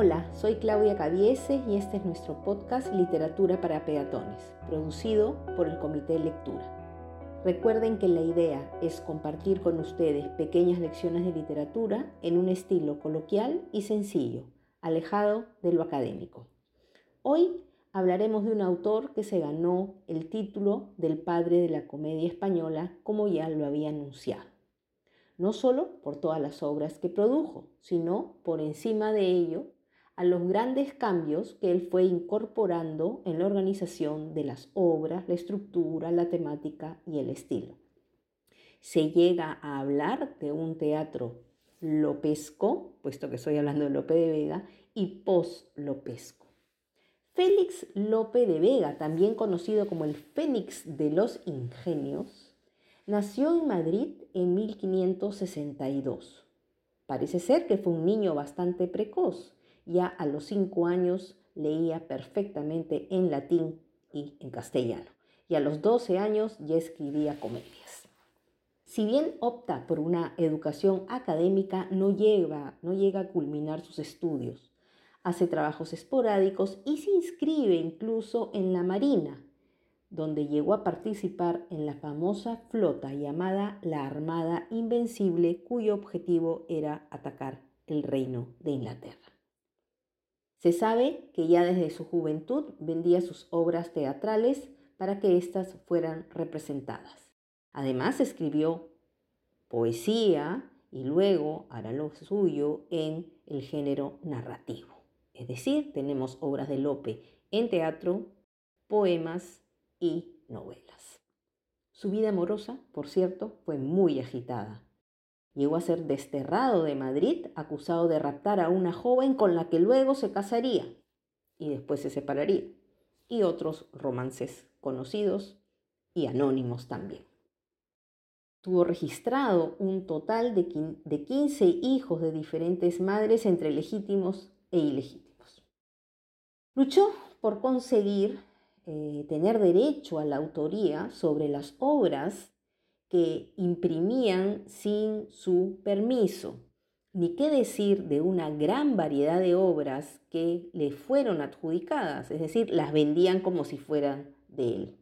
Hola, soy Claudia Cabiese y este es nuestro podcast Literatura para Peatones, producido por el Comité de Lectura. Recuerden que la idea es compartir con ustedes pequeñas lecciones de literatura en un estilo coloquial y sencillo, alejado de lo académico. Hoy hablaremos de un autor que se ganó el título del padre de la comedia española, como ya lo había anunciado no solo por todas las obras que produjo, sino por encima de ello a los grandes cambios que él fue incorporando en la organización de las obras, la estructura, la temática y el estilo. Se llega a hablar de un teatro lopesco, puesto que estoy hablando de Lope de Vega, y post-lopesco. Félix Lope de Vega, también conocido como el Fénix de los Ingenios, nació en Madrid en 1562. Parece ser que fue un niño bastante precoz ya a los cinco años leía perfectamente en latín y en castellano. Y a los 12 años ya escribía comedias. Si bien opta por una educación académica, no llega, no llega a culminar sus estudios. Hace trabajos esporádicos y se inscribe incluso en la Marina, donde llegó a participar en la famosa flota llamada la Armada Invencible, cuyo objetivo era atacar el reino de Inglaterra. Se sabe que ya desde su juventud vendía sus obras teatrales para que éstas fueran representadas. Además escribió poesía y luego hará lo suyo en el género narrativo. Es decir, tenemos obras de Lope en teatro, poemas y novelas. Su vida amorosa, por cierto, fue muy agitada. Llegó a ser desterrado de Madrid acusado de raptar a una joven con la que luego se casaría y después se separaría. Y otros romances conocidos y anónimos también. Tuvo registrado un total de 15 hijos de diferentes madres entre legítimos e ilegítimos. Luchó por conseguir eh, tener derecho a la autoría sobre las obras que imprimían sin su permiso, ni qué decir de una gran variedad de obras que le fueron adjudicadas, es decir, las vendían como si fueran de él.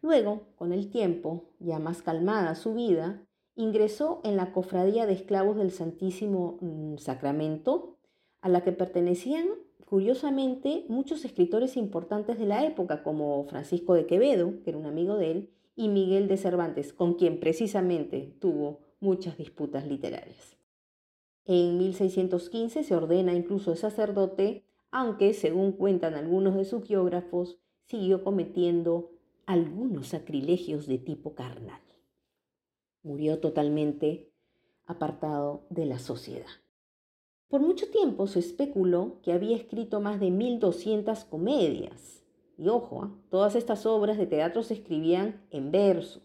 Luego, con el tiempo, ya más calmada su vida, ingresó en la Cofradía de Esclavos del Santísimo mm, Sacramento, a la que pertenecían, curiosamente, muchos escritores importantes de la época, como Francisco de Quevedo, que era un amigo de él, y Miguel de Cervantes, con quien precisamente tuvo muchas disputas literarias. En 1615 se ordena incluso sacerdote, aunque, según cuentan algunos de sus biógrafos, siguió cometiendo algunos sacrilegios de tipo carnal. Murió totalmente apartado de la sociedad. Por mucho tiempo se especuló que había escrito más de 1200 comedias, y ojo, ¿ah? todas estas obras de teatro se escribían en verso.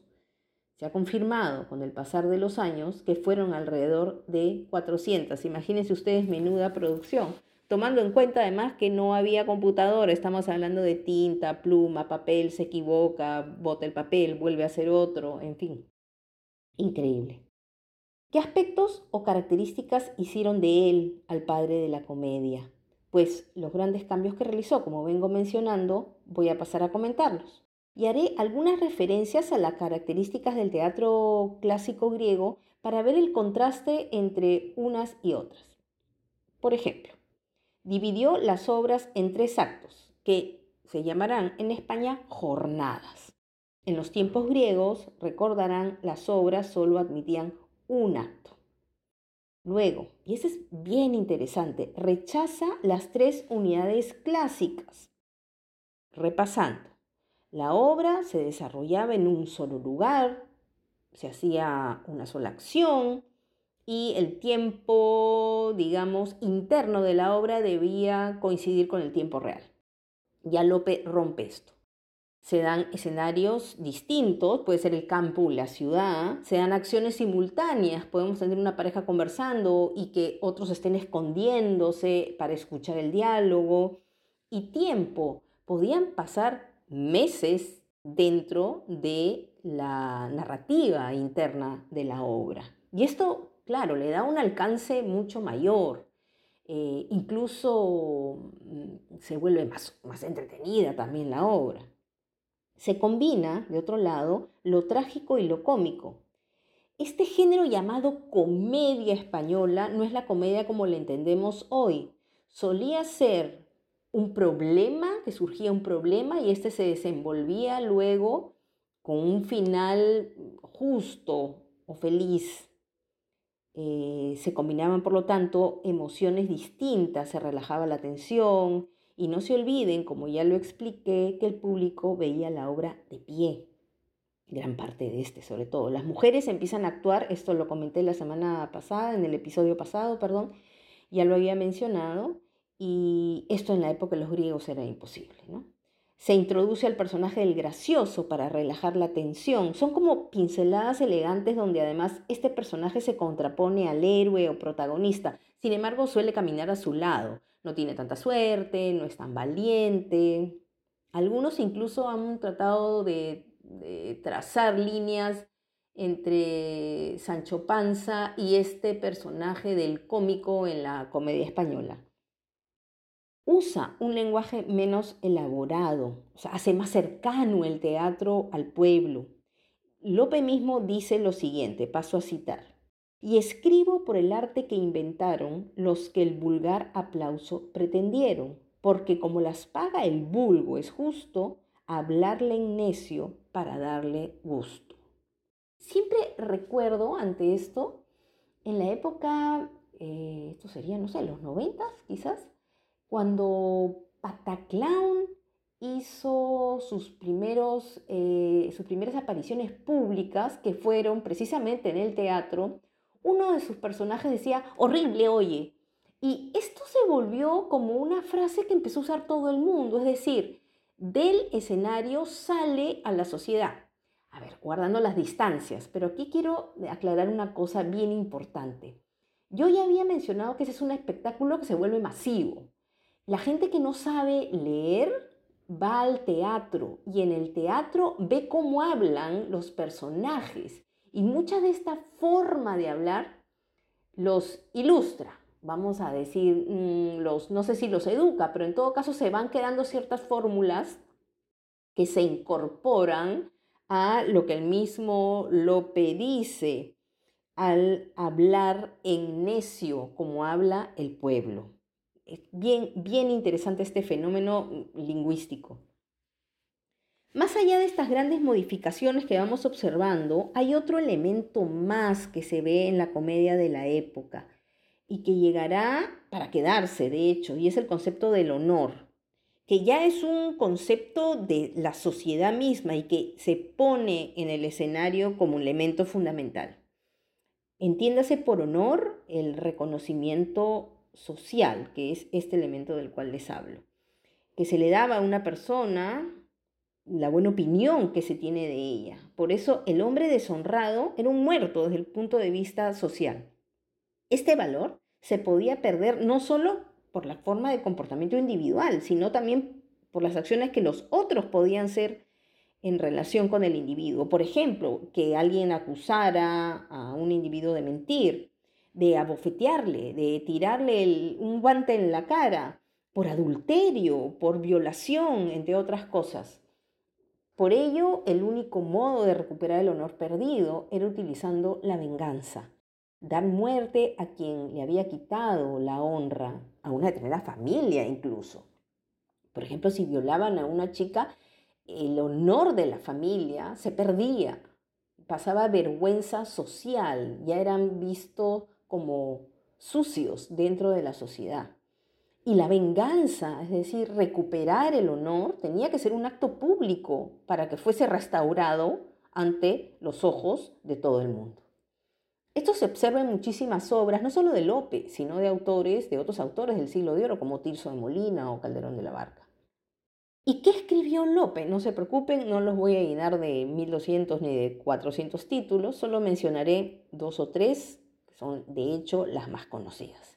Se ha confirmado con el pasar de los años que fueron alrededor de 400. Imagínense ustedes menuda producción. Tomando en cuenta además que no había computadora, estamos hablando de tinta, pluma, papel, se equivoca, bota el papel, vuelve a hacer otro, en fin. Increíble. ¿Qué aspectos o características hicieron de él al padre de la comedia? Pues los grandes cambios que realizó, como vengo mencionando, voy a pasar a comentarlos. Y haré algunas referencias a las características del teatro clásico griego para ver el contraste entre unas y otras. Por ejemplo, dividió las obras en tres actos, que se llamarán en España jornadas. En los tiempos griegos, recordarán, las obras solo admitían un acto. Luego, y eso es bien interesante, rechaza las tres unidades clásicas. Repasando, la obra se desarrollaba en un solo lugar, se hacía una sola acción y el tiempo, digamos, interno de la obra debía coincidir con el tiempo real. Ya Lope rompe esto se dan escenarios distintos, puede ser el campo, la ciudad, se dan acciones simultáneas, podemos tener una pareja conversando y que otros estén escondiéndose para escuchar el diálogo, y tiempo, podían pasar meses dentro de la narrativa interna de la obra. Y esto, claro, le da un alcance mucho mayor. eh, incluso mm, se vuelve más, más entretenida también la obra. Se combina, de otro lado, lo trágico y lo cómico. Este género llamado comedia española no es la comedia como la entendemos hoy. Solía ser un problema, que surgía un problema y este se desenvolvía luego con un final justo o feliz. Eh, se combinaban, por lo tanto, emociones distintas, se relajaba la tensión y no se olviden, como ya lo expliqué, que el público veía la obra de pie, gran parte de este sobre todo. Las mujeres empiezan a actuar, esto lo comenté la semana pasada, en el episodio pasado, perdón, ya lo había mencionado, y esto en la época de los griegos era imposible, ¿no? Se introduce al personaje del gracioso para relajar la tensión. Son como pinceladas elegantes donde además este personaje se contrapone al héroe o protagonista. Sin embargo, suele caminar a su lado. No tiene tanta suerte, no es tan valiente. Algunos incluso han tratado de, trazar líneas entre Sancho Panza y este personaje del cómico en la comedia española usa un lenguaje menos elaborado, o sea, hace más cercano el teatro al pueblo. Lope mismo dice lo siguiente, paso a citar. Y escribo por el arte que inventaron los que el vulgar aplauso pretendieron, porque como las paga el vulgo es justo, hablarle en necio para darle gusto. Siempre recuerdo ante esto, en la época, eh, esto sería, no sé, los noventas quizás, cuando Pataclown hizo sus, primeros, eh, sus primeras apariciones públicas, que fueron precisamente en el teatro, uno de sus personajes decía, horrible, oye. Y esto se volvió como una frase que empezó a usar todo el mundo, es decir, del escenario sale a la sociedad. A ver, guardando las distancias, pero aquí quiero aclarar una cosa bien importante. Yo ya había mencionado que ese es un espectáculo que se vuelve masivo. La gente que no sabe leer va al teatro y en el teatro ve cómo hablan los personajes y mucha de esta forma de hablar los ilustra. Vamos a decir, mm, los, no sé si los educa, pero en todo caso se van quedando ciertas fórmulas que se incorporan a lo que el mismo Lope dice al hablar en necio, como habla el pueblo. Es bien, bien interesante este fenómeno lingüístico. Más allá de estas grandes modificaciones que vamos observando, hay otro elemento más que se ve en la comedia de la época y que llegará para quedarse, de hecho, y es el concepto del honor, que ya es un concepto de la sociedad misma y que se pone en el escenario como un elemento fundamental. Entiéndase por honor el reconocimiento social, que es este elemento del cual les hablo, que se le daba a una persona la buena opinión que se tiene de ella. Por eso el hombre deshonrado era un muerto desde el punto de vista social. Este valor se podía perder no solo por la forma de comportamiento individual, sino también por las acciones que los otros podían ser en relación con el individuo. Por ejemplo, que alguien acusara a un individuo de mentir de abofetearle, de tirarle un guante en la cara, por adulterio, por violación, entre otras cosas. Por ello, el único modo de recuperar el honor perdido era utilizando la venganza, dar muerte a quien le había quitado la honra, a una determinada familia incluso. Por ejemplo, si violaban a una chica, el honor de la familia se perdía, pasaba vergüenza social, ya eran vistos como sucios dentro de la sociedad. Y la venganza, es decir, recuperar el honor, tenía que ser un acto público para que fuese restaurado ante los ojos de todo el mundo. Esto se observa en muchísimas obras, no solo de Lope, sino de autores, de otros autores del siglo de oro, como Tirso de Molina o Calderón de la Barca. ¿Y qué escribió Lope? No se preocupen, no los voy a llenar de 1200 ni de 400 títulos, solo mencionaré dos o tres son de hecho las más conocidas.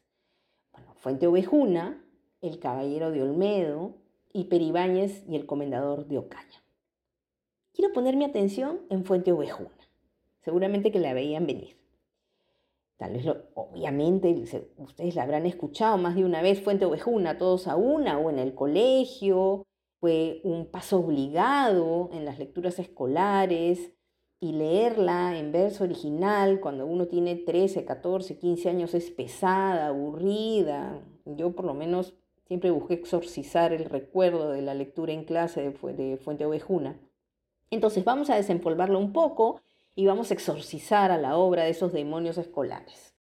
Fuente Ovejuna, El Caballero de Olmedo, y Peribáñez y el Comendador de Ocaña. Quiero poner mi atención en Fuente Ovejuna. Seguramente que la veían venir. Tal vez, obviamente, ustedes la habrán escuchado más de una vez, Fuente Ovejuna, todos a una, o en el colegio, fue un paso obligado en las lecturas escolares, y leerla en verso original cuando uno tiene 13, 14, 15 años es pesada, aburrida. Yo por lo menos siempre busqué exorcizar el recuerdo de la lectura en clase de, Fuente Ovejuna. Entonces vamos a desempolvarlo un poco y vamos a exorcizar a la obra de esos demonios escolares.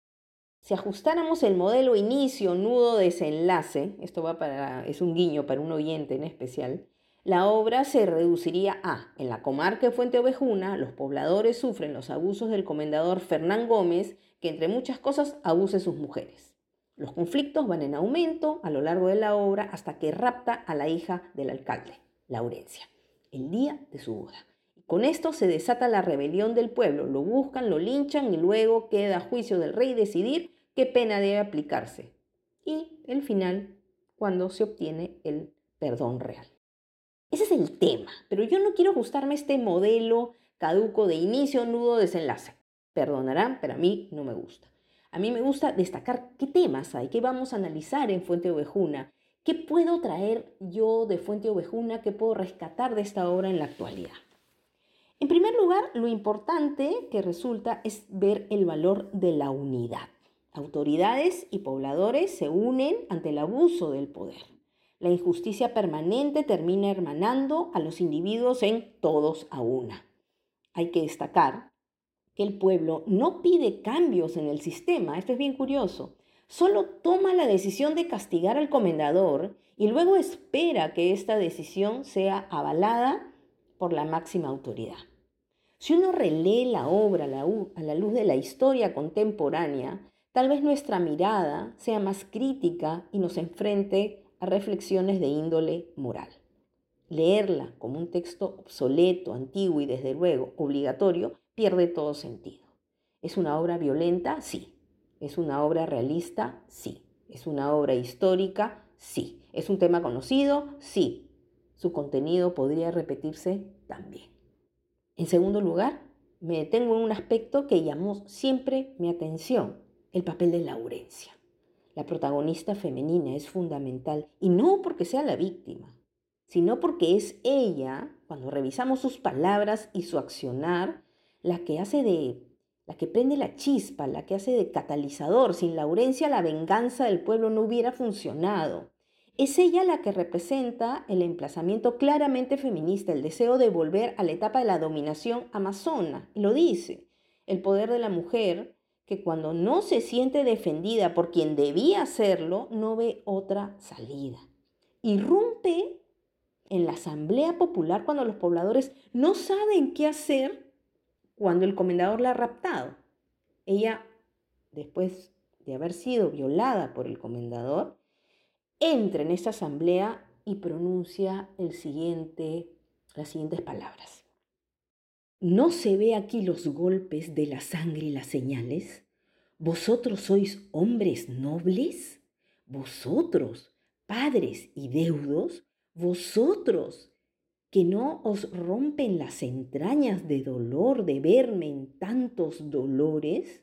Si ajustáramos el modelo inicio, nudo, desenlace, esto va para, es un guiño para un oyente en especial, la obra se reduciría a, en la comarca de Fuente Ovejuna, los pobladores sufren los abusos del comendador Fernán Gómez, que entre muchas cosas abuse sus mujeres. Los conflictos van en aumento a lo largo de la obra hasta que rapta a la hija del alcalde, Laurencia, el día de su boda. Con esto se desata la rebelión del pueblo, lo buscan, lo linchan y luego queda a juicio del rey decidir qué pena debe aplicarse. Y el final, cuando se obtiene el perdón real. Ese es el tema, pero yo no quiero ajustarme a este modelo caduco de inicio, nudo, desenlace. Perdonarán, pero a mí no me gusta. A mí me gusta destacar qué temas hay, qué vamos a analizar en Fuente Ovejuna, qué puedo traer yo de Fuente Ovejuna, qué puedo rescatar de esta obra en la actualidad. En primer lugar, lo importante que resulta es ver el valor de la unidad. Autoridades y pobladores se unen ante el abuso del poder. La injusticia permanente termina hermanando a los individuos en todos a una. Hay que destacar que el pueblo no pide cambios en el sistema, esto es bien curioso, solo toma la decisión de castigar al comendador y luego espera que esta decisión sea avalada por la máxima autoridad. Si uno relee la obra a la luz de la historia contemporánea, tal vez nuestra mirada sea más crítica y nos enfrente a reflexiones de índole moral. Leerla como un texto obsoleto, antiguo y desde luego obligatorio pierde todo sentido. ¿Es una obra violenta? Sí. ¿Es una obra realista? Sí. ¿Es una obra histórica? Sí. ¿Es un tema conocido? Sí. Su contenido podría repetirse también. En segundo lugar, me detengo en un aspecto que llamó siempre mi atención, el papel de Laurencia. La protagonista femenina es fundamental y no porque sea la víctima, sino porque es ella, cuando revisamos sus palabras y su accionar, la que hace de la que prende la chispa, la que hace de catalizador. Sin Laurencia la venganza del pueblo no hubiera funcionado. Es ella la que representa el emplazamiento claramente feminista, el deseo de volver a la etapa de la dominación amazona. Lo dice, el poder de la mujer que cuando no se siente defendida por quien debía hacerlo, no ve otra salida. Irrumpe en la asamblea popular cuando los pobladores no saben qué hacer cuando el comendador la ha raptado. Ella, después de haber sido violada por el comendador, entra en esta asamblea y pronuncia las siguientes palabras. ¿No se ve aquí los golpes de la sangre y las señales? ¿Vosotros sois hombres nobles? ¿Vosotros, padres y deudos? ¿Vosotros que no os rompen las entrañas de dolor de verme en tantos dolores?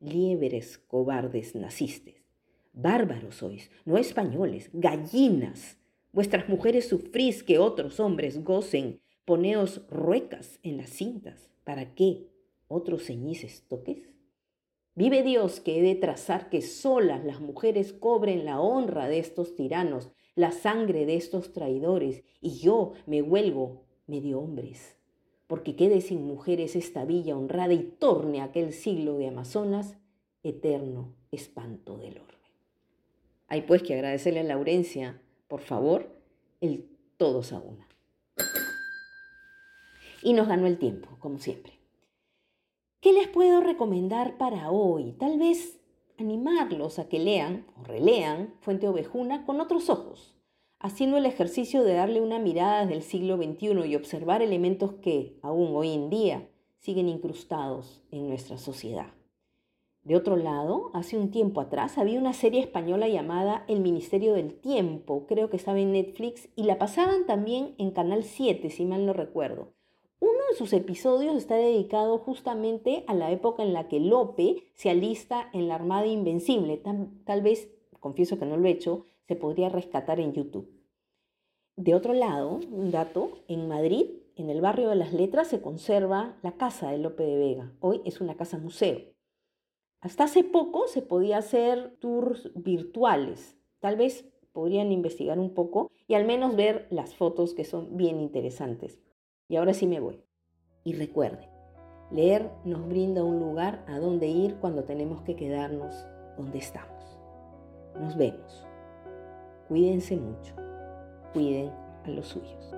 Liebres cobardes nacistes, bárbaros sois, no españoles, gallinas. Vuestras mujeres sufrís que otros hombres gocen Poneos ruecas en las cintas. ¿Para qué? ¿Otros ceñices toques? Vive Dios que he de trazar que solas las mujeres cobren la honra de estos tiranos, la sangre de estos traidores, y yo me huelgo medio hombres, porque quede sin mujeres esta villa honrada y torne aquel siglo de Amazonas eterno espanto del orbe. Hay pues que agradecerle a Laurencia, por favor, el todos a una y nos ganó el tiempo, como siempre. ¿Qué les puedo recomendar para hoy? Tal vez animarlos a que lean o relean Fuente Ovejuna con otros ojos, haciendo el ejercicio de darle una mirada del siglo XXI y observar elementos que, aún hoy en día, siguen incrustados en nuestra sociedad. De otro lado, hace un tiempo atrás había una serie española llamada El Ministerio del Tiempo, creo que estaba en Netflix, y la pasaban también en Canal 7, si mal no recuerdo de sus episodios está dedicado justamente a la época en la que Lope se alista en la Armada Invencible. Tal, tal vez, confieso que no lo he hecho, se podría rescatar en YouTube. De otro lado, un dato, en Madrid, en el barrio de las letras, se conserva la casa de Lope de Vega. Hoy es una casa museo. Hasta hace poco se podía hacer tours virtuales. Tal vez podrían investigar un poco y al menos ver las fotos que son bien interesantes. Y ahora sí me voy. Y recuerde, leer nos brinda un lugar a donde ir cuando tenemos que quedarnos donde estamos. Nos vemos. Cuídense mucho cuiden a los suyos.